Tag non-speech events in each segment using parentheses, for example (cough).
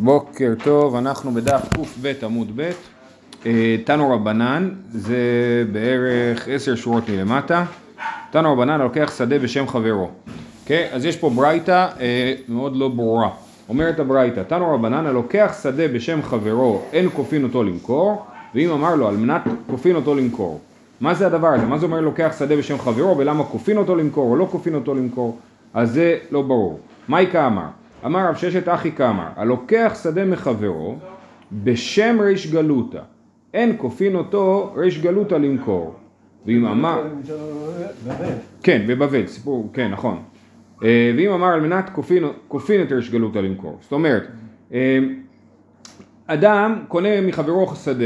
בוקר טוב, אנחנו בדף קב עמוד ב', אה, תנו רבנן, זה בערך עשר שורות מלמטה, תנו רבנן לוקח שדה בשם חברו, okay, אוקיי? אז יש פה ברייתא אה, מאוד לא ברורה, אומרת הברייתא, תנו רבנן הלוקח שדה בשם חברו אין כופין אותו למכור, ואם אמר לו על מנת כופין אותו למכור, מה זה הדבר הזה? מה זה אומר לוקח שדה בשם חברו ולמה כופין אותו למכור או לא כופין אותו למכור? אז זה לא ברור. מייקה אמר אמר רב ששת אחי קמר, הלוקח שדה מחברו בשם ריש גלותא, אין כופין אותו ריש גלותא למכור. ואם אמר... כן, בבבל, סיפור, כן, נכון. אה, ואם אמר על מנת כופין, את ריש גלותא למכור. זאת אומרת, אה, אדם קונה מחברו שדה,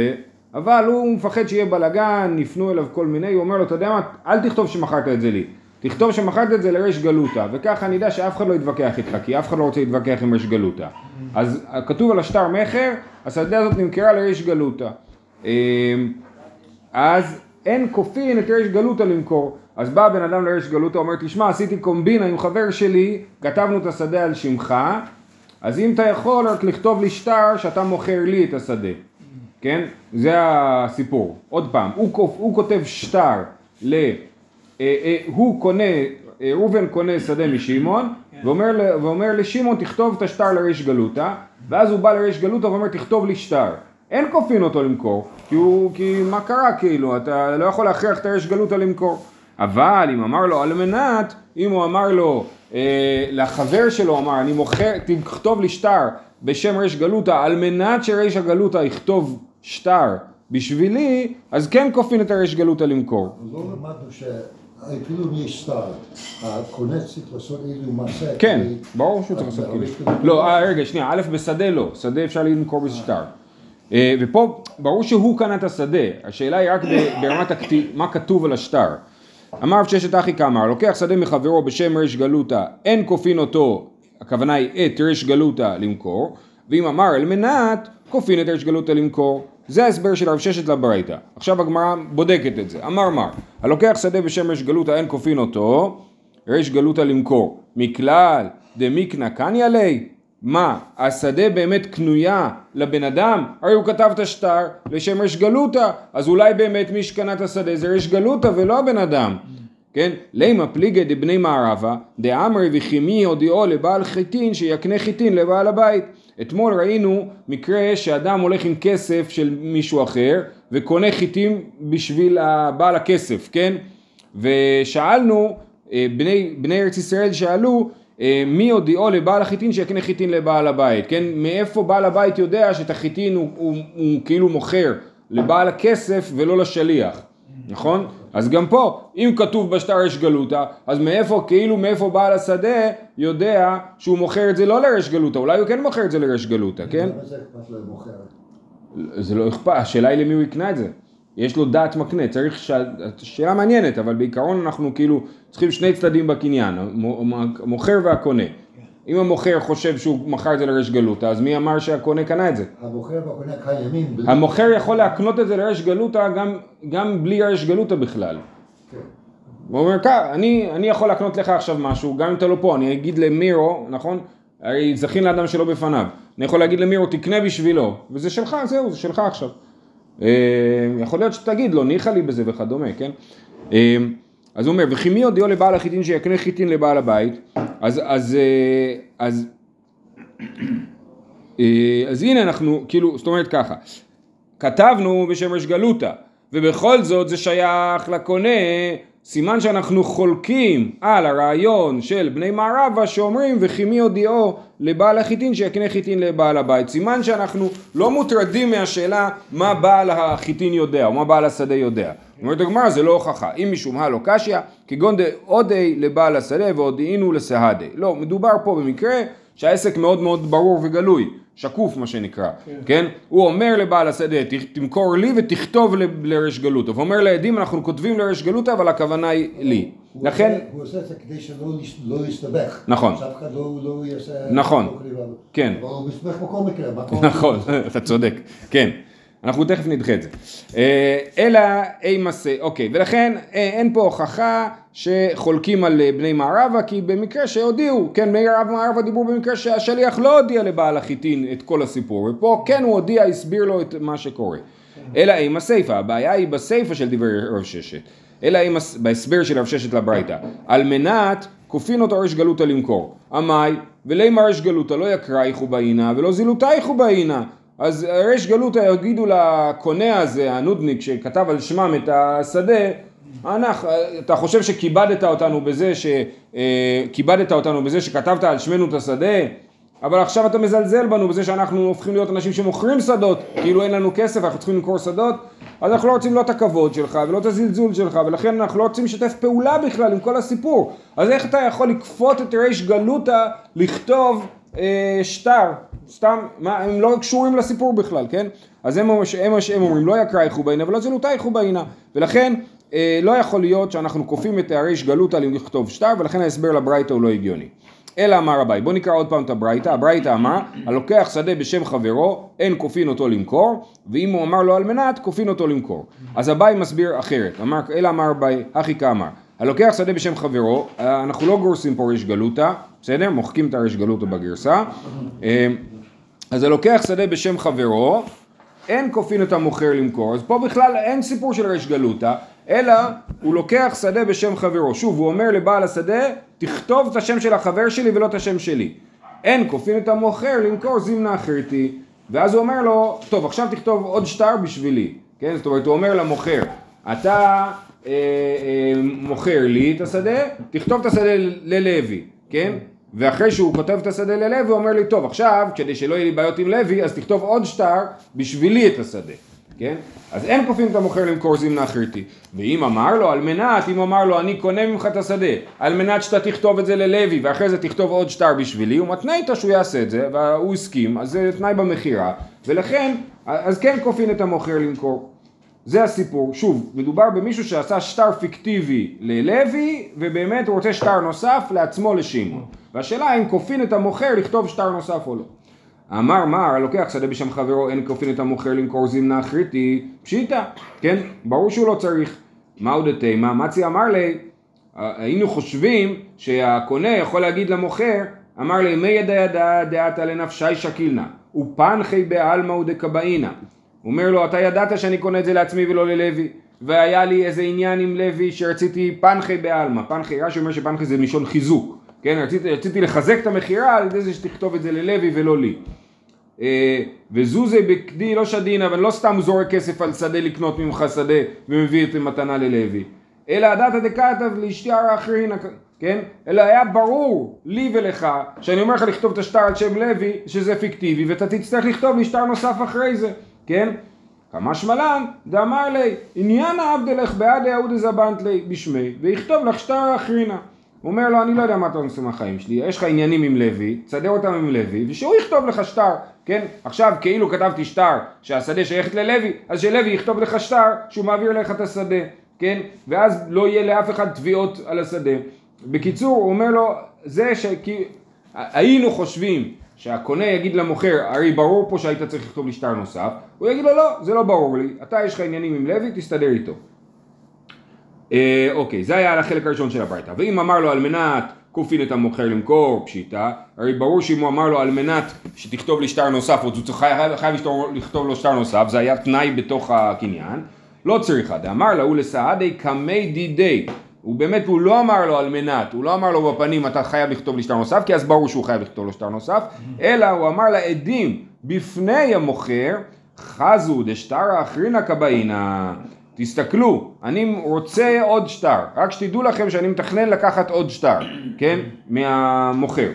אבל הוא מפחד שיהיה בלאגן, יפנו אליו כל מיני, הוא אומר לו, אתה יודע מה, אל תכתוב שמכרת את זה לי. תכתוב שמכרת את זה לריש גלותא, וככה יודע שאף אחד לא יתווכח איתך, כי אף אחד לא רוצה להתווכח עם ריש גלותא. אז כתוב על השטר מכר, השדה הזאת נמכרה לריש גלותא. אמ, אז אין כופין את ריש גלותא למכור. אז בא בן אדם לריש גלותא, אומר, תשמע, עשיתי קומבינה עם חבר שלי, כתבנו את השדה על שמך, אז אם אתה יכול רק לכתוב לי שטר שאתה מוכר לי את השדה, כן? זה הסיפור. עוד פעם, הוא, הוא כותב שטר ל... אה, אה, הוא קונה, אה, ראובן קונה שדה משמעון כן. ואומר, ואומר לשמעון תכתוב את השטר לריש גלותא ואז הוא בא לריש גלותא ואומר תכתוב לי שטר אין כופין אותו למכור כי, הוא, כי מה קרה כאילו אתה לא יכול להכריח את הריש גלותא למכור אבל אם אמר לו על מנת אם הוא אמר לו אה, לחבר שלו אמר אני מוכר תכתוב לי שטר בשם ריש גלותא על מנת שריש הגלותא יכתוב שטר בשבילי אז כן כופין את הריש גלותא למכור. לא למדנו אפילו אם יש שטר, הקונה צריך לעשות איזה מעשה. כן, ברור שהוא צריך לעשות כאילו. לא, אה, רגע, שנייה, א', בשדה לא, שדה אפשר למכור בשטר. אה, ופה, ברור שהוא קנה את השדה, השאלה היא רק ברמת מה כתוב על השטר. אמר רב ששת אחי קמר, לוקח שדה מחברו בשם ריש גלותא, אין כופין אותו, הכוונה היא את ריש גלותא למכור, ואם אמר אל מנת, כופין את ריש גלותא למכור. זה ההסבר של רב ששת לברייתא. עכשיו הגמרא בודקת את זה. אמר מר, הלוקח שדה בשם ריש גלותא אין כופין אותו, ריש גלותא למכור. מכלל דמיקנא קניא ליה? מה, השדה באמת קנויה לבן אדם? הרי הוא כתב את השטר לשם ריש גלותא, אז אולי באמת מי שקנה את השדה זה ריש גלותא ולא הבן אדם. כן? לימה פליגי דבני מערבה, דאמרי וכימי הודיעו לבעל חיטין שיקנה חיטין לבעל הבית. אתמול ראינו מקרה שאדם הולך עם כסף של מישהו אחר וקונה חיטים בשביל בעל הכסף, כן? ושאלנו, אה, בני, בני ארץ ישראל שאלו אה, מי הודיעו לבעל החיטין שיקנה חיטין לבעל הבית, כן? מאיפה בעל הבית יודע שאת החיטין הוא, הוא, הוא כאילו מוכר לבעל הכסף ולא לשליח, נכון? אז גם פה, אם כתוב בשטר יש גלותא, אז מאיפה, כאילו מאיפה בעל השדה יודע שהוא מוכר את זה לא לרש גלותא, אולי הוא כן מוכר את זה לרש גלותא, כן? זה לא אכפת, השאלה היא למי הוא יקנה את זה. יש לו דעת מקנה, צריך, ש... שאלה מעניינת, אבל בעיקרון אנחנו כאילו צריכים שני צדדים בקניין, המוכר והקונה. אם המוכר חושב שהוא מכר את זה לרש גלותא, אז מי אמר שהקונה קנה את זה? המוכר והקונה קיימים. המוכר יכול להקנות את זה לרש גלותא גם, גם בלי רש גלותא בכלל. כן. הוא אומר ככה, אני, אני יכול להקנות לך עכשיו משהו, גם אם אתה לא פה, אני אגיד למירו, נכון? הרי זכין לאדם שלא בפניו. אני יכול להגיד למירו, תקנה בשבילו, וזה שלך, זהו, זה שלך עכשיו. אה, יכול להיות שתגיד לו, ניחא לי בזה וכדומה, כן? אז הוא אומר, וכי מי הודיעו לבעל החיטין שיקנה חיטין לבעל הבית? אז, אז, אה, אז, אה, אז הנה אנחנו, כאילו, זאת אומרת ככה, כתבנו בשם רש גלותא, ובכל זאת זה שייך לקונה, סימן שאנחנו חולקים על הרעיון של בני מערבה שאומרים וכי מי הודיעו לבעל החיטין שיקנה חיטין לבעל הבית. סימן שאנחנו לא מוטרדים מהשאלה מה בעל החיטין יודע או מה בעל השדה יודע. אומרת הגמרא זה לא הוכחה, אם משום הלא קשיא, כגון דאודי לבעל השדה והודיעינו לסהדי. לא, מדובר פה במקרה שהעסק מאוד מאוד ברור וגלוי, שקוף מה שנקרא, כן? כן? הוא אומר לבעל השדה, תמכור לי ותכתוב לריש גלותא, ואומר לעדים אנחנו כותבים לריש גלותא אבל הכוונה היא לי. הוא לכן... עושה, הוא עושה את זה כדי שלא לא יסתבך. נכון. שאף אחד לא, לא יעשה... נכון. כן. אבל הוא מסתבך בכל מקרה. נכון, (laughs) אתה צודק, כן. אנחנו תכף נדחה את זה. אה, אלא אי מסה, אוקיי, ולכן אה, אין פה הוכחה שחולקים על אה, בני מערבה, כי במקרה שהודיעו, כן, בני מערבה דיברו במקרה שהשליח לא הודיע לבעל החיטין את כל הסיפור, ופה כן הוא הודיע, הסביר לו את מה שקורה. אלא עם הסיפא, הבעיה היא בסיפא של דברי רב ששת, אלא עם הס... בהסבר של רב ששת לברייתא, על מנת כופין אותו ריש גלותא למכור. עמאי, ולימר ריש גלותא לא יקרייכו באינה ולא זילותייכו באינה. אז ריש גלותא יגידו לקונה הזה, הנודניק שכתב על שמם את השדה, אנחנו, אתה חושב שכיבדת אותנו בזה ש... אה, כיבדת אותנו בזה שכתבת על שמנו את השדה? אבל עכשיו אתה מזלזל בנו בזה שאנחנו הופכים להיות אנשים שמוכרים שדות, כאילו אין לנו כסף, אנחנו צריכים למכור שדות, אז אנחנו לא רוצים לא את הכבוד שלך ולא את הזלזול שלך, ולכן אנחנו לא רוצים לשתף פעולה בכלל עם כל הסיפור. אז איך אתה יכול לכפות את ריש גלותא לכתוב אה, שטר, סתם, מה, הם לא קשורים לסיפור בכלל, כן? אז הם, הם, הם, הם אומרים לא יקרא איכו בעינה ולא זלותה איכו בעינה, ולכן אה, לא יכול להיות שאנחנו כופים את הריש גלותא לכתוב שטר, ולכן ההסבר לברייתא הוא לא הגיוני. אלא אמר אביי, בוא נקרא עוד פעם את הברייתא, הברייתא אמר, הלוקח שדה בשם חברו, אין כופין אותו למכור, ואם הוא אמר לו על מנת, כופין אותו למכור. אז אביי מסביר אחרת, אלא אמר אביי, הכי כאמר, הלוקח שדה בשם חברו, אנחנו לא גורסים פה ריש גלותא, בסדר? מוחקים את הריש גלותא בגרסה. אז הלוקח שדה בשם חברו, אין כופין את המוכר למכור, אז פה בכלל אין סיפור של ריש גלותא, אלא הוא לוקח שדה בשם חברו. שוב, הוא אומר לבעל השדה, תכתוב את השם של החבר שלי ולא את השם שלי. אין כופין את המוכר למכור זימנה אחרתי. ואז הוא אומר לו, טוב, עכשיו תכתוב עוד שטר בשבילי. כן? זאת אומרת, הוא אומר למוכר, אתה אה, אה, מוכר לי את השדה, תכתוב את השדה ללוי, כן? ואחרי שהוא כותב את השדה ללוי, הוא אומר לי, טוב, עכשיו, כדי שלא יהיה לי בעיות עם לוי, אז תכתוב עוד שטר בשבילי את השדה. כן? אז אין כופים את המוכר למכור זימנה אחריתי. ואם אמר לו, על מנת, אם אמר לו, אני קונה ממך את השדה, על מנת שאתה תכתוב את זה ללוי, ואחרי זה תכתוב עוד שטר בשבילי, הוא מתנה איתה שהוא יעשה את זה, והוא הסכים, אז זה תנאי במכירה, ולכן, אז כן כופין את המוכר למכור. זה הסיפור. שוב, מדובר במישהו שעשה שטר פיקטיבי ללוי, ובאמת הוא רוצה שטר נוסף לעצמו לשמעון. והשאלה אם כופין את המוכר לכתוב שטר נוסף או לא. אמר מר, לוקח שדה בשם חברו, אין כופין את המוכר למכור זימנה אחריתי, פשיטא, כן? ברור שהוא לא צריך. מהו דתימה? מצי אמר לי, היינו חושבים שהקונה יכול להגיד למוכר, אמר לי, מי ידע ידע דעתה לנפשי שקילנה, ופנחי בעלמא ודקבאינה. אומר לו, אתה ידעת שאני קונה את זה לעצמי ולא ללוי, והיה לי איזה עניין עם לוי שרציתי פנחי בעלמא, פנחי, רש"י אומר שפנחי זה מלשון חיזוק, כן, רציתי, רציתי לחזק את המכירה על ידי זה שתכתוב את זה ללוי ולא לי. אה, וזוזי בקדי לא שדין, אבל לא סתם זורק כסף על שדה לקנות ממך שדה ומביא את המתנה ללוי, אלא הדתא דקתא לאשתי האחרין, כן? אלא היה ברור לי ולך, שאני אומר לך לכתוב את השטר על שם לוי, שזה פיקטיבי, ואתה תצטרך לכתוב לי שטר נוסף אחרי זה, כן? כמה שמלן, דאמר לי, עניין עבדלך בעד יהודה זבנט לי בשמי, ויכתוב לך שטר אחרינה. הוא אומר לו, אני לא יודע מה אתה עושה מהחיים שלי, יש לך עניינים עם לוי, תסדר אותם עם לוי, ושהוא יכתוב לך שטר, כן? עכשיו כאילו כתבתי שטר שהשדה שייכת ללוי, אז שלוי יכתוב לך שטר שהוא מעביר לך את השדה, כן? ואז לא יהיה לאף אחד תביעות על השדה. בקיצור, הוא אומר לו, זה שכי... היינו חושבים שהקונה יגיד למוכר, הרי ברור פה שהיית צריך לכתוב לי שטר נוסף, הוא יגיד לו, לא, זה לא ברור לי, אתה יש לך עניינים עם לוי, תסתדר איתו. אה, אוקיי, זה היה על החלק הראשון של הברייתא. ואם אמר לו על מנת כופין את המוכר למכור, פשיטה, הרי ברור שאם הוא אמר לו על מנת שתכתוב לי שטר נוסף, אז הוא חייב, חייב לכתוב לו שטר נוסף, זה היה תנאי בתוך הקניין. לא צריכה, דאמר לה הוא לסעדי קמי דידי. הוא באמת, הוא לא אמר לו על מנת, הוא לא אמר לו בפנים אתה חייב לכתוב לי שטר נוסף, כי אז ברור שהוא חייב לכתוב לו שטר נוסף, אלא הוא אמר לעדים בפני המוכר, חזו דשטרה אחרינה קבעינה. תסתכלו, אני רוצה עוד שטר, רק שתדעו לכם שאני מתכנן לקחת עוד שטר, כן? מהמוכר.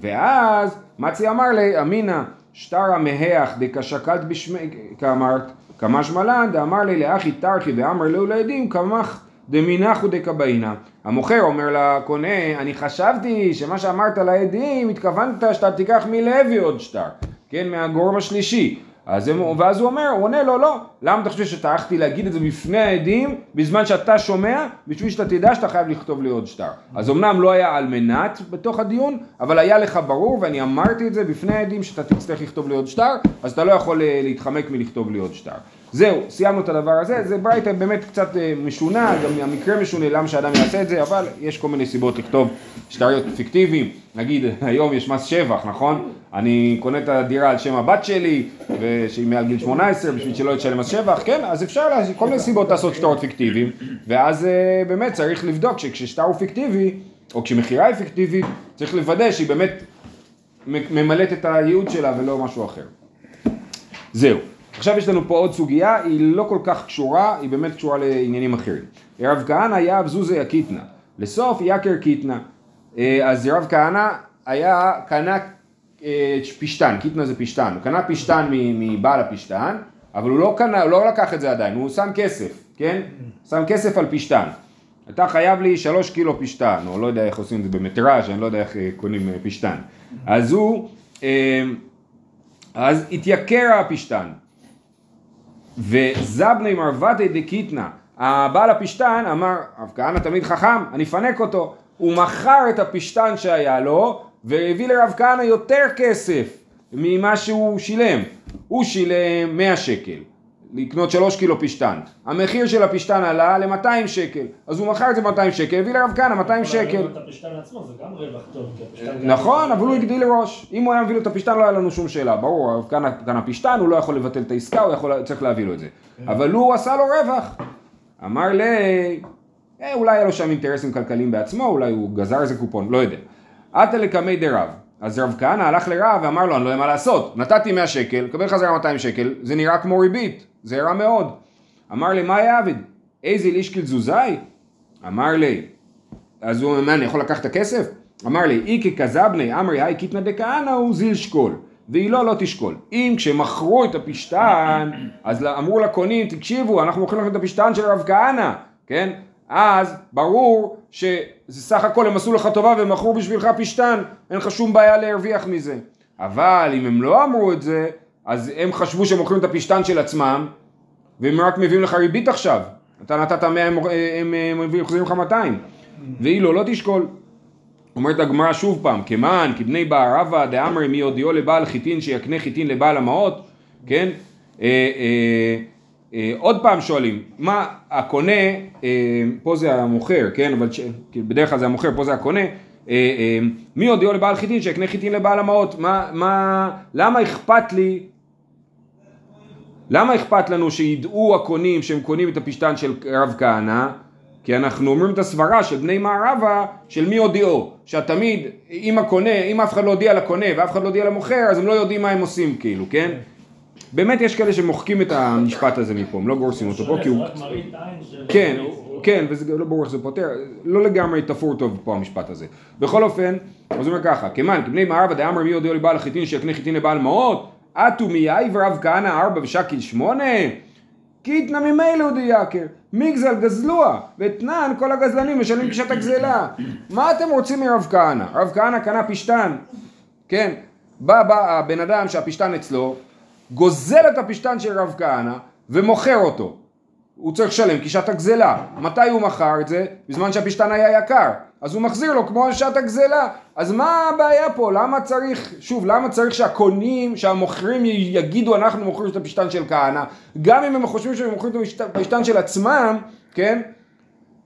ואז מצי אמר לי, אמינא שטר המהח דקשקלת בשמי, כאמרת, כמה שמלן, דאמר לי לאחי טרחי ואמר לו לעדים, כמך דמינך ודקבעינה. המוכר אומר לקונה, אני חשבתי שמה שאמרת לעדים, התכוונת שאתה תיקח מלוי עוד שטר, כן? מהגורם השלישי. אז הם, ואז הוא אומר, הוא עונה לו, לא, למה אתה חושב שטרחתי להגיד את זה בפני העדים, בזמן שאתה שומע, בשביל שאתה תדע שאתה חייב לכתוב לי עוד שטר. אז אמנם לא היה על מנת בתוך הדיון, אבל היה לך ברור, ואני אמרתי את זה בפני העדים, שאתה תצטרך לכתוב לי עוד שטר, אז אתה לא יכול אה, להתחמק מלכתוב לי עוד שטר. זהו, סיימנו את הדבר הזה, זה ברייתא באמת קצת אה, משונה, גם המקרה משונה, למה שאדם יעשה את זה, אבל יש כל מיני סיבות לכתוב שטריות פיקטיביים, נגיד (laughs) היום יש מס שבח, נכון? אני קונה את הדירה על שם הבת שלי, שהיא מעל גיל 18, בשביל שלא יתשלם מס שבח, כן, אז אפשר, לה, כל מיני סיבות לעשות שטרות פיקטיביים, ואז אה, באמת צריך לבדוק שכששטר הוא פיקטיבי, או כשמכירה היא פיקטיבית, צריך לוודא שהיא באמת ממלאת את הייעוד שלה ולא משהו אחר. זהו. עכשיו יש לנו פה עוד סוגיה, היא לא כל כך קשורה, היא באמת קשורה לעניינים אחרים. רב כהנא היה זוזי הקיטנה, לסוף יקר קיטנה. אה, אז רב כהנא היה, קנה אה, פשתן, קיטנה זה פשתן, הוא קנה פשתן מבעל הפשתן, אבל הוא לא קנה, הוא לא לקח את זה עדיין, הוא שם כסף, כן? שם כסף על פשתן. אתה חייב לי שלוש קילו פשתן, או לא יודע איך עושים את זה במטראז', אני לא יודע איך אה, קונים פשתן. אז הוא, אז התייקר הפשתן. וזבני מרבתי דקיתנה, הבעל הפשתן אמר, רב כהנא תמיד חכם, אני אפנק אותו. הוא מכר את הפשתן שהיה לו, והביא לרב כהנא יותר כסף ממה שהוא שילם. הוא שילם 100 שקל, לקנות 3 קילו פשתן. המחיר של הפשתן עלה ל-200 שקל, אז הוא מכר את זה ב-200 שקל, הביא לרב כהנא 200 שקל. נכון, אבל הוא הגדיל ראש. אם הוא היה מביא לו את הפשתן לא היה לנו שום שאלה. ברור, הרב כהנא קנה פשתן, הוא לא יכול לבטל את העסקה, הוא צריך להביא לו את זה. כן. אבל הוא עשה לו רווח. אמר לי, אה, אולי היה לו שם אינטרסים כלכליים בעצמו, אולי הוא גזר איזה קופון, לא יודע. עתה לקמי דרב. אז רב כהנא הלך לרב ואמר לו, אני לא יודע מה לעשות. נתתי 100 שקל, קבל חזרה 200 שקל, זה נראה כמו ריבית, זה רע מאוד. אמר לי, מה יעבד? איזה לישקל זוזאי? אמר לי, אז הוא אומר, מה, אני יכול לקחת את הכסף? אמר לי, איקי כזבני אמרי היי קיתנא דכהנא הוא זיל שקול. והיא לא, לא תשקול. אם כשמכרו את הפשתן, אז אמרו לקונים, תקשיבו, אנחנו מוכרים לכם את הפשתן של רב כהנא, כן? אז ברור שזה סך הכל הם עשו לך טובה והם מכרו בשבילך פשתן, אין לך שום בעיה להרוויח מזה. אבל אם הם לא אמרו את זה, אז הם חשבו שהם מוכרים את הפשתן של עצמם, והם רק מביאים לך ריבית עכשיו. אתה נתת 100, הם, הם, לך 200. והיא לא, לא תשקול. אומרת הגמרא שוב פעם, כמען, כבני בערבה דאמרי מי הודיעו לבעל חיטין שיקנה חיטין לבעל המעות, כן? אה, אה, אה, עוד פעם שואלים, מה הקונה, פה זה המוכר, כן, אבל בדרך כלל זה המוכר, פה זה הקונה, מי הודיעו לבעל חיטין שיקנה חיטין לבעל המעות, מה, מה, למה אכפת לי, למה אכפת לנו שידעו הקונים שהם קונים את הפשטן של רב כהנא, כי אנחנו אומרים את הסברה של בני מערבה של מי הודיעו, שתמיד אם הקונה, אם אף אחד לא הודיע לקונה ואף אחד לא הודיע למוכר אז הם לא יודעים מה הם עושים כאילו, כן? באמת יש כאלה שמוחקים את המשפט הזה מפה, הם לא גורסים אותו פה כי הוא... כן, כן, וזה לא ברור איך זה פותר, לא לגמרי תפור טוב פה המשפט הזה. בכל אופן, אז הוא אומר ככה, כמאן, כבני מערבא דאמר מי יודיע לבעל החיטין שיקנה חיטין לבעל מעות, אטו מיאי ורב כהנא ארבע ושקיל שמונה, קיתנא ממילא הוא דייקר, מיגזל גזלוה, ואתנן כל הגזלנים משלמים פשט הגזלה. מה אתם רוצים מרב כהנא? רב כהנא קנה פשתן, כן, בא, בא הבן אדם שהפשתן אצלו, גוזל את הפשתן של רב כהנא ומוכר אותו. הוא צריך לשלם כשעת הגזלה. מתי הוא מכר את זה? בזמן שהפשתן היה יקר. אז הוא מחזיר לו כמו שעת הגזלה. אז מה הבעיה פה? למה צריך, שוב, למה צריך שהקונים, שהמוכרים יגידו אנחנו מוכרים את הפשתן של כהנא? גם אם הם חושבים שהם מוכרים את הפשתן של עצמם, כן?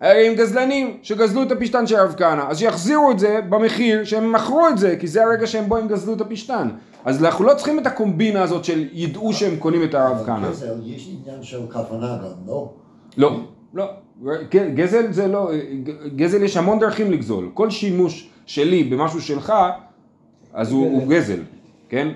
הרי הם גזלנים שגזלו את הפשתן של הרב כהנא, אז שיחזירו את זה במחיר שהם מכרו את זה, כי זה הרגע שהם בו הם גזלו את הפשתן. אז אנחנו לא צריכים את הקומבינה הזאת של ידעו שהם קונים את הרב כהנא. גזל, יש עניין של כוונה גם, לא? לא, לא. גזל זה לא, גזל יש המון דרכים לגזול. כל שימוש שלי במשהו שלך, אז הוא גזל, כן?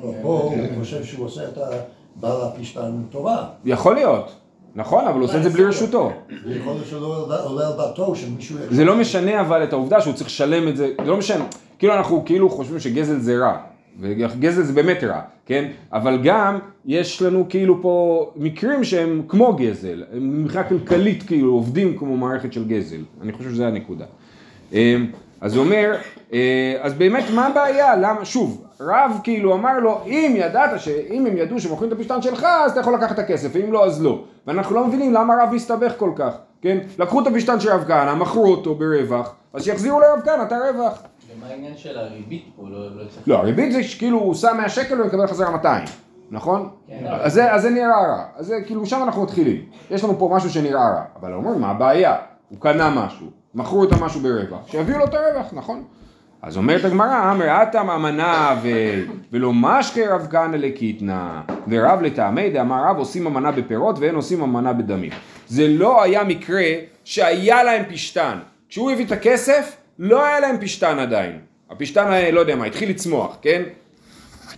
פה הוא חושב שהוא עושה את הבעל הפשתן טובה. יכול להיות. נכון, אבל הוא עושה את זה בלי רשותו. יכול להיות שלא עולה על דעתו שמישהו... זה לא משנה אבל את העובדה שהוא צריך לשלם את זה, זה לא משנה. כאילו אנחנו כאילו חושבים שגזל זה רע. וגזל זה באמת רע, כן? אבל גם יש לנו כאילו פה מקרים שהם כמו גזל, מבחינה כלכלית כאילו עובדים כמו מערכת של גזל, אני חושב שזה הנקודה. אמ, אז הוא אומר, אה, אז באמת מה הבעיה? למה, שוב, רב כאילו אמר לו, אם ידעת, אם הם ידעו שמוכרים את הפשטן שלך, אז אתה יכול לקחת את הכסף, ואם לא, אז לא. ואנחנו לא מבינים למה רב מסתבך כל כך, כן? לקחו את הפשטן של רב כהנא, מכרו אותו ברווח, אז שיחזירו לרב כהנא את הרווח. העניין של הריבית פה? לא לא. לא, הריבית זה כאילו הוא שם 100 שקל ומקבל חזרה 200, נכון? כן. אז זה, אז זה נראה רע, אז זה כאילו שם אנחנו מתחילים. יש לנו פה משהו שנראה רע, אבל אומרים מה הבעיה? הוא קנה משהו, מכרו את המשהו ברווח, שיביאו לו את הרווח, נכון? אז אומרת הגמרא, אמר אטם אמנה ו... ולא משקה רב כהנא לקיתנא ורב לטעמי דאמר רב עושים אמנה בפירות ואין עושים אמנה בדמים. זה לא היה מקרה שהיה להם פשתן. כשהוא הביא את הכסף, לא היה להם פשתן עדיין. הפשתן, היה, לא יודע מה, התחיל לצמוח, כן?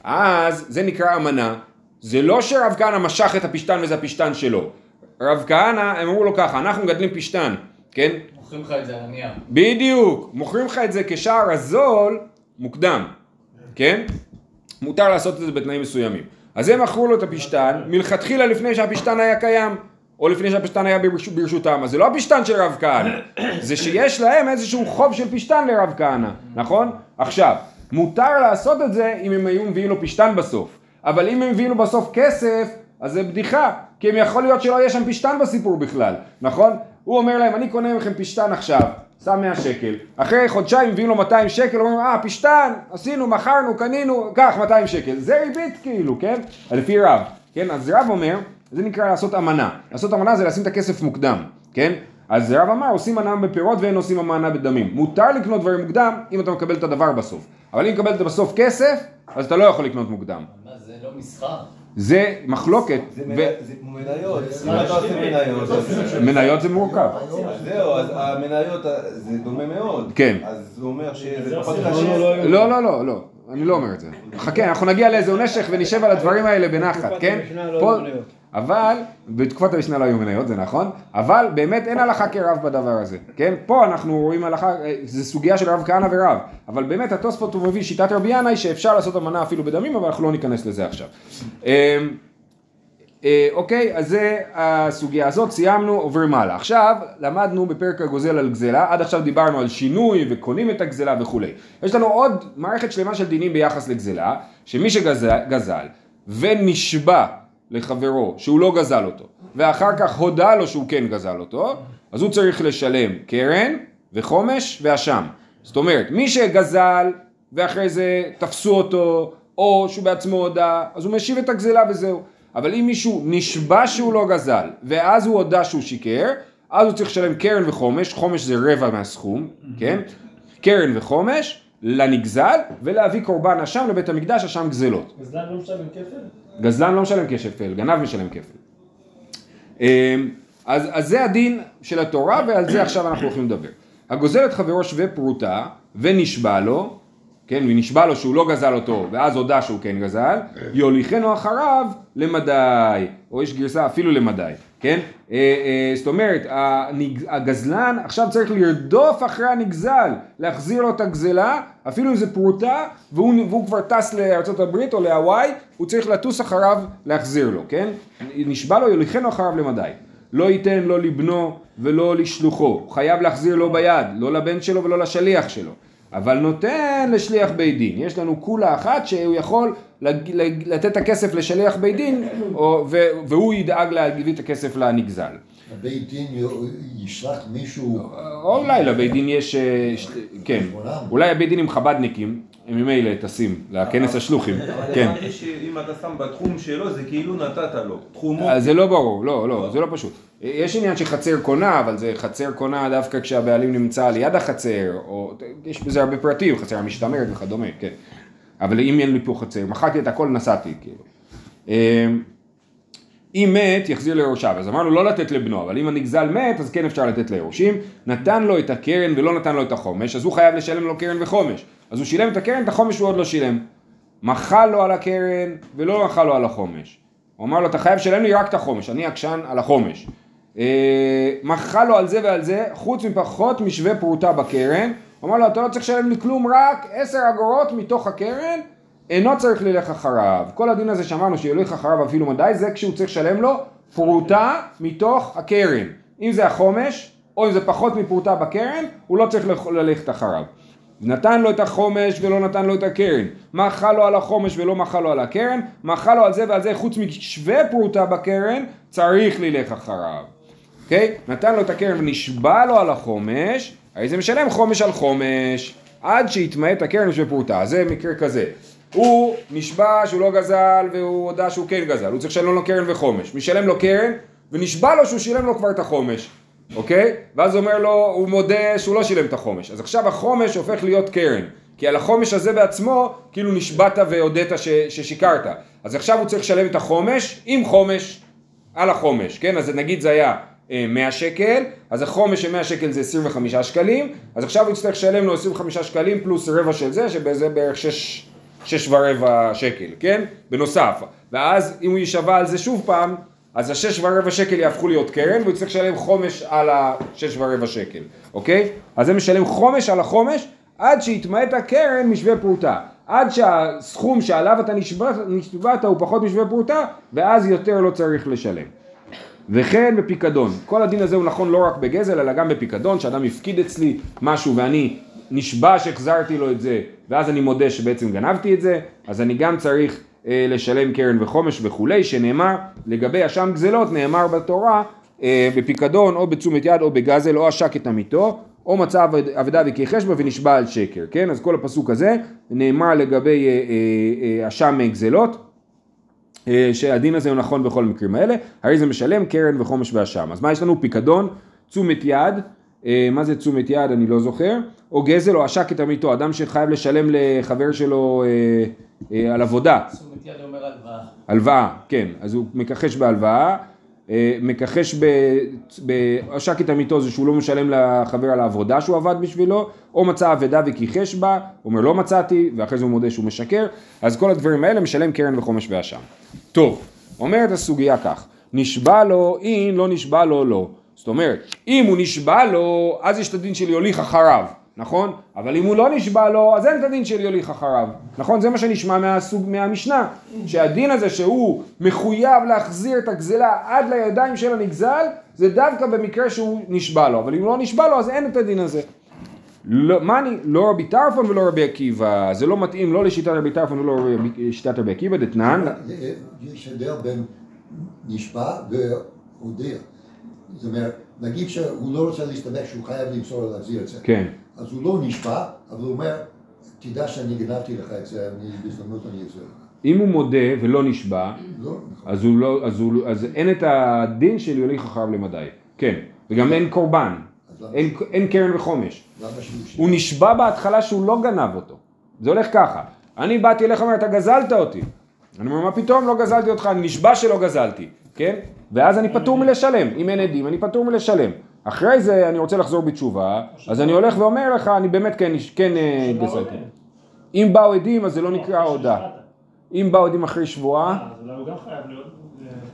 אז זה נקרא אמנה. זה לא שרב כהנא משך את הפשתן וזה הפשתן שלו. רב כהנא, הם אמרו לו ככה, אנחנו מגדלים פשתן, כן? מוכרים לך את זה על הנייר. בדיוק, מוכרים לך את זה כשער הזול מוקדם, כן? מותר לעשות את זה בתנאים מסוימים. אז הם מכרו לו את הפשתן מלכתחילה לפני שהפשתן היה קיים, או לפני שהפשתן היה ברש- ברשותם, אז זה לא הפשתן של רב כהנא, זה שיש להם איזשהו חוב של פשתן לרב כהנא, נכון? עכשיו, מותר לעשות את זה אם הם היו מביאים לו פשתן בסוף, אבל אם הם מביאים לו בסוף כסף, אז זה בדיחה, כי הם יכול להיות שלא יהיה שם פשתן בסיפור בכלל, נכון? הוא אומר להם, אני קונה מכם פשתן עכשיו, שם 100 שקל, אחרי חודשיים מביאים לו 200 שקל, אומרים, אה, פשתן, עשינו, מכרנו, קנינו, קח 200 שקל, זה ריבית כאילו, כן? לפי רב, כן? אז רב אומר, זה נקרא לעשות אמנה, לעשות אמנה זה לשים את הכסף מוקדם, כן? אז רב אמר, עושים אמנה בפירות ואין עושים אמנה בדמים. מותר לקנות דברים מוקדם אם אתה מקבל את הדבר בסוף. אבל אם מקבל את בסוף כסף, אז אתה לא יכול לקנות מוקדם. מה זה לא מסחר? זה מחלוקת. זה זה כמו מניות, אם אתה עושה מניות, זה מורכב. זהו, אז המניות זה דומה מאוד. כן. אז הוא אומר שזה פחות קשה. לא היו- לא, לא, לא, לא, אני לא אומר את זה. חכה, אנחנו נגיע לאיזה נשך ונשב על הדברים האלה בנחת, כן? אבל, בתקופת המשנה לא היו מניות, זה נכון, אבל באמת אין הלכה כרב בדבר הזה, כן? פה אנחנו רואים הלכה, אה, זה סוגיה של רב כהנא ורב, אבל באמת התוספות הוא מביא שיטת רבי ינאי שאפשר לעשות אמנה אפילו בדמים, אבל אנחנו לא ניכנס לזה עכשיו. אה, אה, אוקיי, אז זה הסוגיה הזאת, סיימנו, עוברים הלאה. עכשיו, למדנו בפרק הגוזל על גזלה, עד עכשיו דיברנו על שינוי וקונים את הגזלה וכולי. יש לנו עוד מערכת שלמה של דינים ביחס לגזלה, שמי שגזל גזל ונשבע לחברו שהוא לא גזל אותו, ואחר כך הודה לו שהוא כן גזל אותו, אז הוא צריך לשלם קרן וחומש ואשם. זאת אומרת, מי שגזל ואחרי זה תפסו אותו, או שהוא בעצמו הודה, אז הוא משיב את הגזלה וזהו. אבל אם מישהו נשבע שהוא לא גזל, ואז הוא הודה שהוא שיקר, אז הוא צריך לשלם קרן וחומש, חומש זה רבע מהסכום, כן? קרן וחומש לנגזל, ולהביא קורבן אשם לבית המקדש, אשם גזלות. גזלן לא משלם כפל? גזלן לא משלם כפל, גנב משלם כפל. אמ, אז, אז זה הדין של התורה ועל זה עכשיו אנחנו הולכים לדבר. הגוזל את חברו שווה פרוטה ונשבע לו, כן, ונשבע לו שהוא לא גזל אותו ואז הודה שהוא כן גזל, יוליכנו אחריו למדי, או יש גרסה אפילו למדי, כן? אה, אה, זאת אומרת, הגזלן עכשיו צריך לרדוף אחרי הנגזל, להחזיר לו את הגזלה, אפילו אם זה פרוטה, והוא, והוא כבר טס לארה"ב או להוואי, הוא צריך לטוס אחריו להחזיר לו, כן? נשבע לו יוליכנו אחריו למדי. לא ייתן לא לבנו ולא לשלוחו, חייב להחזיר לו ביד, לא לבן שלו ולא לשליח שלו, אבל נותן לשליח בית דין, יש לנו כולה אחת שהוא יכול לתת את הכסף לשליח בית דין, או, והוא ידאג להביא את הכסף לנגזל. הבית דין ישלח מישהו, אולי לבית דין יש, אה, כן. אולי הבית דין עם חבדניקים, הם ממילא טסים לכנס השלוחים, אבל כן. הבנתי שאם אתה שם בתחום שלו זה כאילו נתת לו. תחומו. זה לא ברור, לא, לא, זה לא פשוט. יש עניין שחצר קונה, אבל זה חצר קונה דווקא כשהבעלים נמצא ליד החצר, או יש בזה הרבה פרטים, חצר המשתמרת וכדומה, כן. אבל אם אין לי פה חצר, מחקתי את הכל, נסעתי, כאילו. אמ, אם מת, יחזיר ליורשיו. אז אמרנו לא לתת לבנו, אבל אם הנגזל מת, אז כן אפשר לתת ליורשים. נתן לו את הקרן ולא נתן לו את החומש, אז הוא חייב לשלם לו קרן וחומש. אז הוא שילם את הקרן, את החומש הוא עוד לא שילם. מחל לו על הקרן ולא מחל לו על החומש. הוא אמר לו, אתה חייב לשלם לי רק את החומש, אני עקשן על החומש. אה, מחל לו על זה ועל זה, חוץ מפחות משווה פרוטה בקרן. הוא אמר לו, אתה לא צריך לשלם לי כלום, רק עשר אגורות מתוך הקרן, אינו צריך ללך אחריו. כל הדין הזה שאמרנו שילך אחריו אפילו מדי, זה כשהוא צריך לשלם לו פרוטה מתוך הקרן. אם זה החומש, או אם זה פחות מפרוטה בקרן, הוא לא צריך ללכ- ללכת אחריו. נתן לו את החומש ולא נתן לו את הקרן, מחה לו על החומש ולא מחה לו על הקרן, מחה לו על זה ועל זה חוץ משווה פרוטה בקרן, צריך ללך אחריו. אוקיי? נתן לו את הקרן ונשבע לו על החומש, הרי זה משלם חומש על חומש, עד שיתמעט הקרן בשווה פרוטה. זה מקרה כזה. הוא נשבע שהוא לא גזל והוא הודה שהוא כן גזל, הוא צריך לשלם לו קרן וחומש. משלם לו קרן ונשבע לו שהוא שילם לו כבר את החומש, אוקיי? ואז הוא אומר לו, הוא מודה שהוא לא שילם את החומש. אז עכשיו החומש הופך להיות קרן. כי על החומש הזה בעצמו, כאילו נשבעת והודית ש, ששיקרת. אז עכשיו הוא צריך לשלם את החומש עם חומש על החומש, כן? אז נגיד זה היה אה, 100 שקל, אז החומש של 100 שקל זה 25 שקלים, אז עכשיו הוא יצטרך לשלם לו 25 שקלים פלוס רבע של זה, שזה בערך 6, 6 ורבע שקל, כן? בנוסף. ואז אם הוא יישבע על זה שוב פעם, אז השש ורבע שקל יהפכו להיות קרן, והוא צריך לשלם חומש על השש ורבע שקל, אוקיי? אז זה משלם חומש על החומש, עד שיתמעט הקרן משווה פרוטה. עד שהסכום שעליו אתה נשבעת, הוא פחות משווה פרוטה, ואז יותר לא צריך לשלם. וכן בפיקדון. כל הדין הזה הוא נכון לא רק בגזל, אלא גם בפיקדון, שאדם הפקיד אצלי משהו ואני נשבע שהחזרתי לו את זה, ואז אני מודה שבעצם גנבתי את זה, אז אני גם צריך לשלם קרן וחומש וכולי, שנאמר לגבי אשם גזלות, נאמר בתורה אה, בפיקדון או בתשומת יד או בגזל או עשק את עמיתו, או מצא אבדה וכיחש בה ונשבע על שקר, כן? אז כל הפסוק הזה נאמר לגבי אה, אה, אה, אשם גזלות. אה, שהדין הזה הוא נכון בכל המקרים האלה, הרי זה משלם קרן וחומש ואשם. אז מה יש לנו? פיקדון, תשומת יד, אה, מה זה תשומת יד אני לא זוכר, או גזל או עשק את עמיתו, אדם שחייב לשלם לחבר שלו אה, אה, על עבודה, תשומת יד אומר הלוואה. הלוואה, כן, אז הוא מכחש בהלוואה, אה, מכחש ב... בעשק את עמיתו זה שהוא לא משלם לחבר על העבודה שהוא עבד בשבילו, או מצא אבדה וכיחש בה, אומר לא מצאתי, ואחרי זה הוא מודה שהוא משקר, אז כל הדברים האלה משלם קרן וחומש ואשם. טוב, אומרת הסוגיה כך, נשבע לו אם לא נשבע לו לא. זאת אומרת, אם הוא נשבע לו, אז יש את הדין של יוליך אחריו, נכון? אבל אם הוא לא נשבע לו, אז אין את הדין של יוליך אחריו, נכון? זה מה שנשמע מהסוג, מהמשנה, שהדין הזה שהוא מחויב להחזיר את הגזלה עד לידיים של הנגזל, זה דווקא במקרה שהוא נשבע לו, אבל אם לא נשבע לו, אז אין את הדין הזה. לא, מה אני, לא רבי טרפון ולא רבי עקיבא, זה לא מתאים לא לשיטת רבי טרפון ולא לשיטת רבי עקיבא, דתנן, יש הבדל בין נשבע והודיע. זאת אומרת, נגיד שהוא לא רוצה להסתבך שהוא חייב למסור להחזיר את זה. כן, אז הוא לא נשבע, אבל הוא אומר, תדע שאני גנבתי לך את זה, אני בהזדמנות אני אחזיר לך. אם הוא מודה ולא נשבע, לא, נכון. אז, הוא לא, אז, הוא, אז אין את הדין של יוליך אחריו למדי, כן, וגם אין קורבן, אין, אין קרן וחומש, הוא נשבע בהתחלה שהוא לא גנב אותו, זה הולך ככה, אני באתי אליך ואומר אתה גזלת אותי, אני אומר מה פתאום? לא גזלתי אותך, אני נשבע שלא גזלתי, כן, ואז אני פטור מלשלם, אם אין עדים אני פטור מלשלם, אחרי זה אני רוצה לחזור בתשובה, אז אני הולך ואומר לך אני באמת כן, כן אה, גזלתי, עדים. אם באו עדים אז זה לא נקרא הודעה. אם באו עדים אחרי שבועה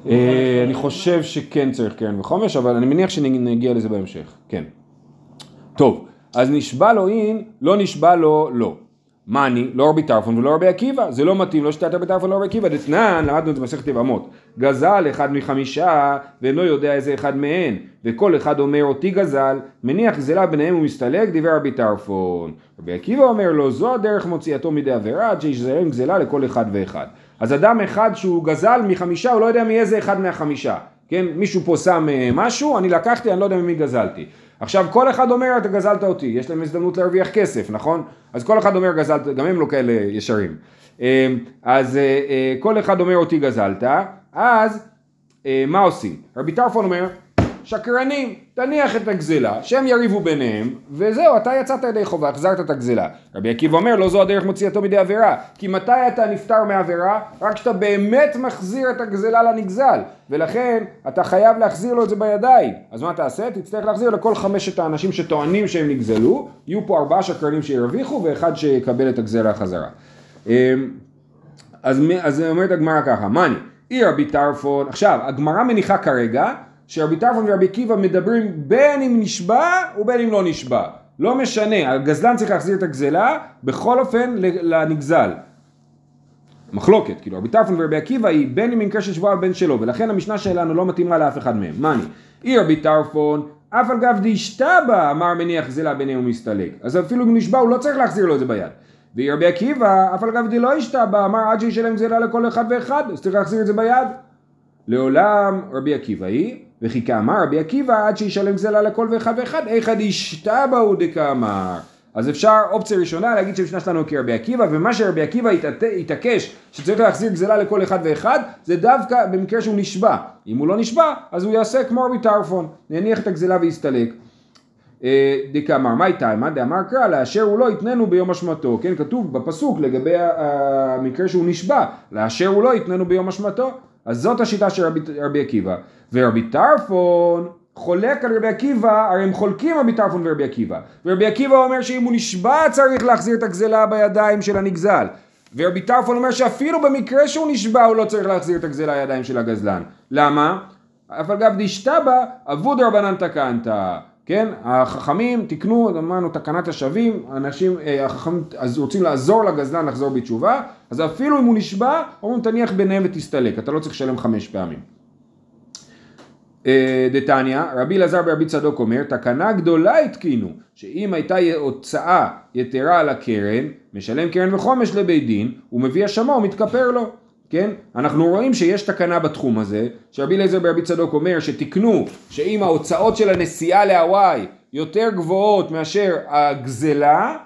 אה. אה, אני חושב שכן צריך קרן וחומש, אבל אני מניח שנגיע לזה בהמשך, כן. טוב, אז נשבע לו אין, לא נשבע לו לא. מה אני? לא רבי טרפון ולא רבי עקיבא, זה לא מתאים, לא שיטת רבי טרפון ולא רבי עקיבא, דתנן, למדנו את זה במסכת יבמות. גזל אחד מחמישה, ואינו יודע איזה אחד מהן, וכל אחד אומר אותי גזל, מניח גזלה ביניהם ומסתלק, דיבר רבי טרפון. רבי עקיבא אומר לו, זו הדרך מוציאתו מידי עבירה, עד שישזרם גזלה לכל אחד ואחד. אז אדם אחד שהוא גזל מחמישה, הוא לא יודע מי איזה אחד מהחמישה. כן, מישהו פה שם אה, משהו, אני לקחתי, אני לא יודע ממי גזלתי. עכשיו כל אחד אומר אתה גזלת אותי, יש להם הזדמנות להרוויח כסף, נכון? אז כל אחד אומר גזלת, גם הם לא כאלה ישרים. אה, אז אה, אה, כל אחד אומר אותי גזלת, אז אה, מה עושים? רבי טרפון אומר, שקרנים, תניח את הגזלה, שהם יריבו ביניהם, וזהו, אתה יצאת ידי חובה, החזרת את הגזלה. רבי עקיבא אומר, לא זו הדרך מוציאתו מידי עבירה, כי מתי אתה נפטר מעבירה? רק כשאתה באמת מחזיר את הגזלה לנגזל, ולכן אתה חייב להחזיר לו את זה בידיים. אז מה תעשה? תצטרך להחזיר לכל חמשת האנשים שטוענים שהם נגזלו, יהיו פה ארבעה שקרנים שירוויחו ואחד שיקבל את הגזלה חזרה. אמ, אז, אז אומרת הגמרא ככה, מאני, אי רבי טרפון, עכשיו, הגמרא מניחה כרגע שרבי טרפון ורבי עקיבא מדברים בין אם נשבע ובין אם לא נשבע. לא משנה, הגזלן צריך להחזיר את הגזלה, בכל אופן לנגזל. מחלוקת, כאילו רבי טרפון ורבי עקיבא היא בין אם של שבועה ובין שלא, ולכן המשנה שלנו לא מתאימה לאף אחד מהם. מאני, אי רבי טרפון, אף על גב דאשתבא אמר מניח גזלה ביניהם ומסתלק. אז אפילו אם נשבע הוא לא צריך להחזיר לו את זה ביד. ורבי עקיבא, אף על גב דלא השתבא, אמר עד שישלם גזלה לכל אחד ואחד, אז צריך להחזיר את זה ביד. לעולם רבי עקיבא היא, וכי כאמר רבי עקיבא עד שישלם גזלה לכל ואחד ואחד, איכא דאשתבא הוא דקאמר. אז אפשר אופציה ראשונה להגיד שהמשנה שלנו כרבי עקיבא, ומה שרבי עקיבא התעקש שצריך להחזיר גזלה לכל אחד ואחד, זה דווקא במקרה שהוא נשבע. אם הוא לא נשבע, אז הוא יעשה כמו רבי טרפון, יניח את הגזלה ויסתלק. אה, דקאמר, מה איתה? מה דאמר קרא? לאשר הוא לא יתננו ביום אשמתו, כן? כתוב בפסוק לגבי המקרה שהוא נשבע, לאשר הוא לא יתננו ביום אשמתו. אז זאת השיטה של רבי, רבי עקיבא. ורבי טרפון חולק על רבי עקיבא, הרי הם חולקים רבי טרפון ורבי עקיבא. ורבי עקיבא אומר שאם הוא נשבע צריך להחזיר את הגזלה בידיים של הנגזל. ורבי טרפון אומר שאפילו במקרה שהוא נשבע הוא לא צריך להחזיר את הגזלה לידיים של הגזלן. למה? אף אגב דשתבא אבוד רבנן תקנת. כן, החכמים תיקנו, אמרנו תקנת השבים, אנשים, אה, החכמים אז רוצים לעזור לגזלן לחזור בתשובה, אז אפילו אם הוא נשבע, אומרים תניח ביניהם ותסתלק, אתה לא צריך לשלם חמש פעמים. אה, דתניא, רבי אלעזר ברבי צדוק אומר, תקנה גדולה התקינו, שאם הייתה הוצאה יתרה על הקרן, משלם קרן וחומש לבית דין, הוא מביא אשמה ומתכפר לו. כן? אנחנו רואים שיש תקנה בתחום הזה, שרבי אליעזר ברבי צדוק אומר שתיקנו שאם ההוצאות של הנסיעה להוואי יותר גבוהות מאשר הגזלה,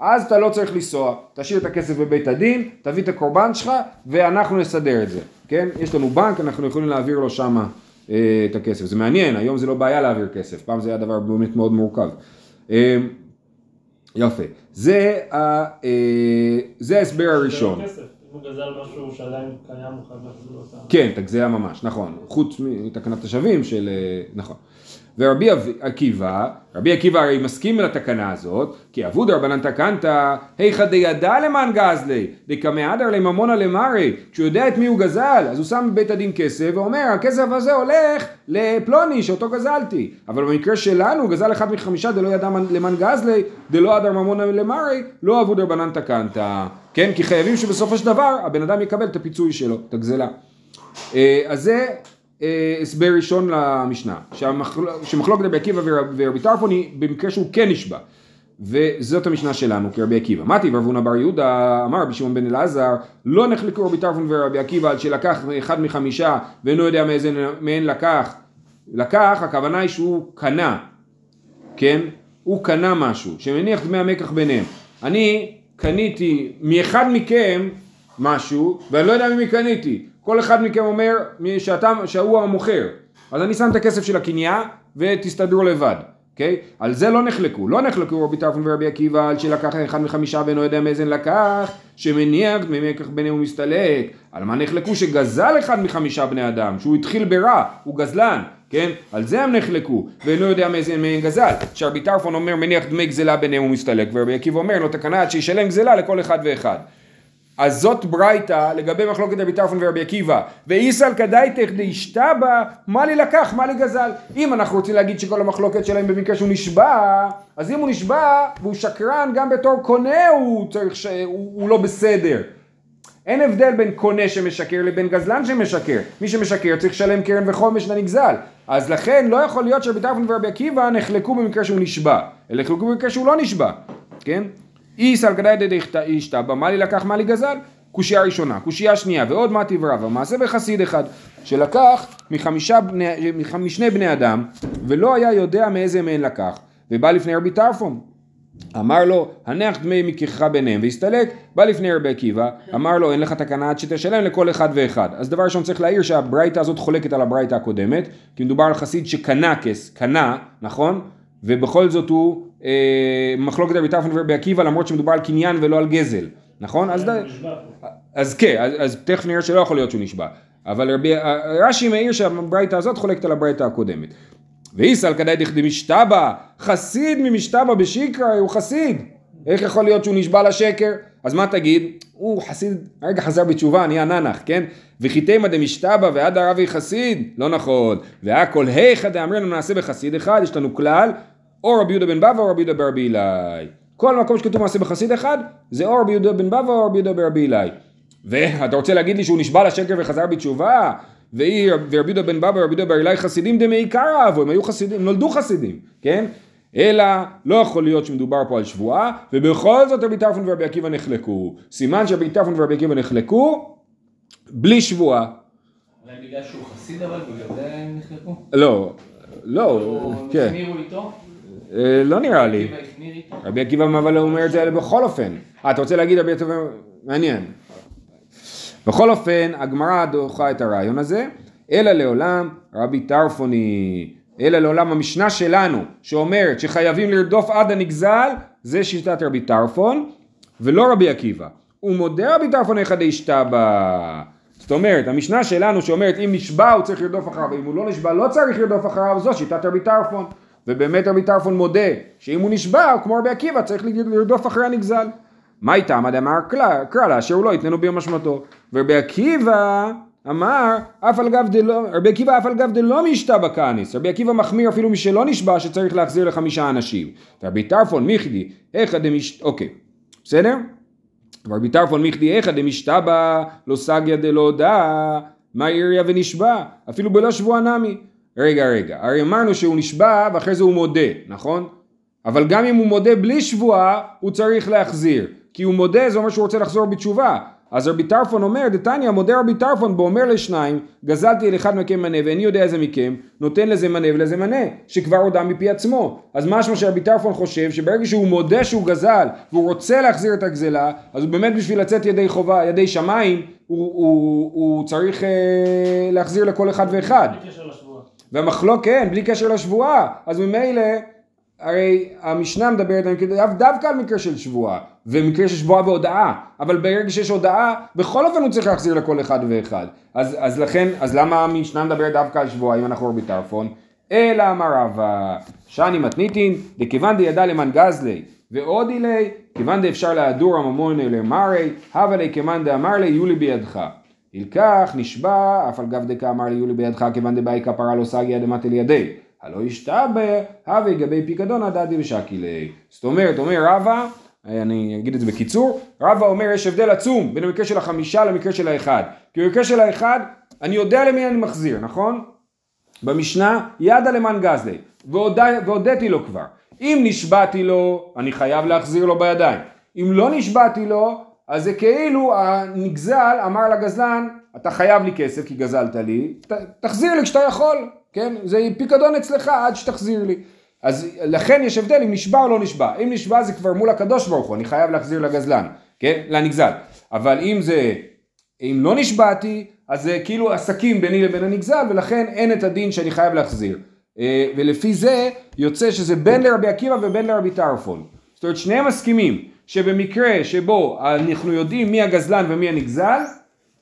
אז אתה לא צריך לנסוע, תשאיר את הכסף בבית הדין, תביא את הקורבן שלך ואנחנו נסדר את זה, כן? יש לנו בנק, אנחנו יכולים להעביר לו שמה אה, את הכסף. זה מעניין, היום זה לא בעיה להעביר כסף, פעם זה היה דבר באמת מאוד מורכב. אה, יפה, זה, אה, זה ההסבר הראשון. כן, את הגזלה ממש, נכון. חוץ מתקנת השבים של... אה, נכון. ורבי עקיבא, רבי עקיבא הרי מסכים לתקנה הזאת, כי אבוד רבנן תקנת, היכא דידע למען גזלי, דקמהדר לממונה למרי, כשהוא יודע את מי הוא גזל, אז הוא שם בבית הדין כסף ואומר, הכסף הזה הולך לפלוני שאותו גזלתי. אבל במקרה שלנו, הוא גזל אחד מחמישה דלא ידע למען גזלי, דלא אדר ממונה למרי, לא אבוד רבנן תקנת. כן, כי חייבים שבסופו של דבר הבן אדם יקבל את הפיצוי שלו, את הגזלה. אה, אז זה אה, הסבר ראשון למשנה, שמחלוקת רבי עקיבא ורב- ורבי טרפון היא במקרה שהוא כן נשבע. וזאת המשנה שלנו כרבי עקיבא. מתי ורבונה בר יהודה אמר רבי שמעון בן אלעזר לא נחלקו רבי טרפון ורבי עקיבא על שלקח אחד מחמישה ואינו יודע מאיזה מהן לקח. לקח הכוונה היא שהוא קנה, כן? הוא קנה משהו שמניח דמי המקח ביניהם. אני קניתי מאחד מכם משהו ואני לא יודע ממי קניתי. כל אחד מכם אומר שאתה, שהוא המוכר. אז אני שם את הכסף של הקנייה ותסתדרו לבד. אוקיי? על זה לא נחלקו. לא נחלקו רבי טרפון ורבי עקיבא על שלקח אחד מחמישה ואינו יודע מאיזה לקח, שמניח דמי מקח ביניהם ומסתלק. על מה נחלקו? שגזל אחד מחמישה בני אדם, שהוא התחיל ברע, הוא גזלן. כן? על זה הם נחלקו, ואינו יודע מאיזה מהם גזל. שרבי טרפון אומר מניח דמי גזלה ביניהם ומסתלק, ורבי עקיבא אומר לו תקנה עד שישלם גזלה לכל אחד ואחד. אז זאת ברייתא לגבי מחלוקת רבי טרפון ורבי עקיבא. ואיסל כדאיתך דאשתבא, מה לי לקח, מה לי גזל. אם אנחנו רוצים להגיד שכל המחלוקת שלהם במקרה שהוא נשבע, אז אם הוא נשבע והוא שקרן גם בתור קונה הוא צריך ש... הוא, הוא לא בסדר. אין הבדל בין קונה שמשקר לבין גזלן שמשקר. מי שמשקר צריך לשלם קרן וחומש לנגזל. אז לכן לא יכול להיות שרבי טרפון ורבי עקיבא נחלקו במקרה שהוא נשבע. אלא נחלקו במקרה שהוא לא נשבע. כן? אי סלגדאי דאשתבא, מה לי לקח, מה לי גזל? קושייה ראשונה. קושייה שנייה, ועוד מה תברבה, מעשה בחסיד אחד, שלקח מחמישה בני, משני בני אדם, ולא היה יודע מאיזה מהן לקח, ובא לפני רבי טרפון. אמר לו, הנח דמי מכיחך ביניהם והסתלק, בא לפני רבי עקיבא, אמר לו, אין לך תקנה עד שתשלם לכל אחד ואחד. אז דבר ראשון צריך להעיר שהברייתא הזאת חולקת על הברייתא הקודמת, כי מדובר על חסיד שקנה כס, קנה, נכון? ובכל זאת הוא אה, מחלוקת רבי טרפון ורבי עקיבא, למרות שמדובר על קניין ולא על גזל, נכון? אז, פה. אז כן, אז, אז תכף נראה שלא יכול להיות שהוא נשבע. אבל רבי, רש"י מעיר שהברייתא הזאת חולקת על הברייתא הקודמת. ואיסל כדאי דכדי משתבא, חסיד ממשתבא בשיקרא, הוא חסיד. איך יכול להיות שהוא נשבע לשקר? אז מה תגיד? הוא חסיד, הרגע חזר בתשובה, נהיה ננח, כן? וחיתימא דמשתבא ועד הרבי חסיד? לא נכון. והכל היכא דאמרנו נעשה בחסיד אחד, יש לנו כלל, או רבי יהודה בן בבא או רבי יהודה ברבי אילאי. כל מקום שכתוב מעשה בחסיד אחד, זה או רבי יהודה בן בבא או רבי יהודה ברבי אילאי. ואתה רוצה להגיד לי שהוא נשבע לשקר וחזר בתשובה? והיא ורבי יהודה בן בבא ורבי יהודה בר אלי חסידים דמעיקר אהבו, הם היו חסידים, הם נולדו חסידים, כן? אלא לא יכול להיות שמדובר פה על שבועה, ובכל זאת רבי טרפון ורבי עקיבא נחלקו. סימן שרבי טרפון ורבי עקיבא נחלקו בלי שבועה. אולי בגלל שהוא חסיד אבל, בגלל זה הם נחלקו? לא, לא, כן, החמירו איתו? אה, לא נראה לי. רבי עקיבא אבל הוא אומר את זה בכל אופן. אה, אתה רוצה להגיד רבי עקיבא? מעניין. בכל אופן, הגמרא דוחה את הרעיון הזה, אלא לעולם רבי טרפוני, אלא לעולם המשנה שלנו, שאומרת שחייבים לרדוף עד הנגזל, זה שיטת רבי טרפון, ולא רבי עקיבא. ומודה רבי טרפון איך דאשתבא. זאת אומרת, המשנה שלנו שאומרת אם נשבע הוא צריך לרדוף אחריו, ואם הוא לא נשבע לא צריך לרדוף אחריו, זו שיטת רבי טרפון. ובאמת רבי טרפון מודה שאם הוא נשבע, כמו רבי עקיבא, צריך לרדוף אחרי הנגזל. מה איתם? דאמר קרא לה, אשר לא יתננו ביום משמעתו. ורבי עקיבא אמר, אף על גב דלא, רבי עקיבא אף על גב דלא משתבא כניס. רבי עקיבא מחמיר אפילו מי שלא נשבע שצריך להחזיר לחמישה אנשים. ורבי טרפון מיכדי, איך דמש... אוקיי, בסדר? ורבי טרפון מיכדי איכא דמשתבא לא סגיא דלא דא, מה עיריה ונשבע, אפילו בלא שבוע נמי. רגע, רגע, הרי אמרנו שהוא נשבע ואחרי זה הוא מודה, נכון? אבל גם אם הוא מודה בלי שבועה, הוא צריך להחזיר. כי הוא מודה, זה אומר שהוא רוצה לחזור בתשובה. אז רבי טרפון אומר, דתניא, מודה רבי טרפון ואומר לשניים, גזלתי אל אחד מכם מנה ואיני יודע איזה מכם, נותן לזה מנה ולזה מנה, שכבר הודה מפי עצמו. אז משמע שרבי טרפון חושב שברגע שהוא מודה שהוא גזל, והוא רוצה להחזיר את הגזלה, אז הוא באמת בשביל לצאת ידי חובה, ידי שמיים, הוא, הוא, הוא צריך אה, להחזיר לכל אחד ואחד. בלי קשר לשבועה. והמחלוק כן, בלי קשר לשבועה, אז ממילא, הרי המשנה מדברת דו- דווקא על מקרה של שבועה, ומקרה של שבועה והודאה, אבל ברגע שיש הודאה, בכל אופן הוא צריך להחזיר לכל אחד ואחד. אז, אז לכן, אז למה המשנה מדברת דווקא על שבועה, אם אנחנו רבי טרפון? אלא אמר רבא, שאני מתניתין, דכיוון דידע למן גזלי, ועוד אילי, כיוון דאפשר להדור הממון למרי, הווה לי כמאן דאמר לי, יהיו לי בידך. ילקח, נשבע, אף על גב דקה אמר לי יולי בידך כיוון דבאי כפרה לא סגי אדמתי לידי. הלא ישתבע, הווה גבי פיקדון הדדי ושקי ליה. זאת אומרת, אומר רבא, אני אגיד את זה בקיצור, רבא אומר יש הבדל עצום בין המקרה של החמישה למקרה של האחד. כי במקרה של האחד, אני יודע למי אני מחזיר, נכון? במשנה, ידה למען גזלי, והודיתי לו כבר. אם נשבעתי לו, אני חייב להחזיר לו בידיים. אם לא נשבעתי לו, אז זה כאילו הנגזל אמר לגזלן, אתה חייב לי כסף כי גזלת לי, ת, תחזיר לי כשאתה יכול, כן? זה פיקדון אצלך עד שתחזיר לי. אז לכן יש הבדל אם נשבע או לא נשבע. אם נשבע זה כבר מול הקדוש ברוך הוא, אני חייב להחזיר לגזלן, כן? לנגזל. אבל אם זה, אם לא נשבעתי, אז זה כאילו עסקים ביני לבין הנגזל, ולכן אין את הדין שאני חייב להחזיר. אה, ולפי זה יוצא שזה בין לרבי עקיבא ובין לרבי טרפון. זאת אומרת שניהם מסכימים שבמקרה שבו אנחנו יודעים מי הגזלן ומי הנגזל,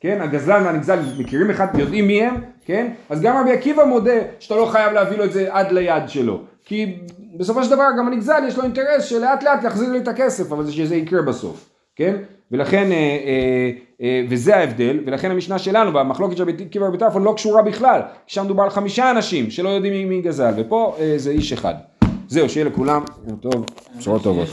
כן, הגזלן והנגזל מכירים אחד, יודעים מי הם, כן, אז גם רבי עקיבא מודה שאתה לא חייב להביא לו את זה עד ליד שלו, כי בסופו של דבר גם הנגזל יש לו אינטרס שלאט לאט יחזיר לי את הכסף, אבל זה שזה יקרה בסוף, כן, ולכן, אה, אה, אה, וזה ההבדל, ולכן המשנה שלנו במחלוקת של רבי עקיבא ורבי טרפון לא קשורה בכלל, שם מדובר על חמישה אנשים שלא יודעים מי, גזל, ופה אה, זה איש אחד. זהו, שיהיה לכולם טוב, בשורות טובות.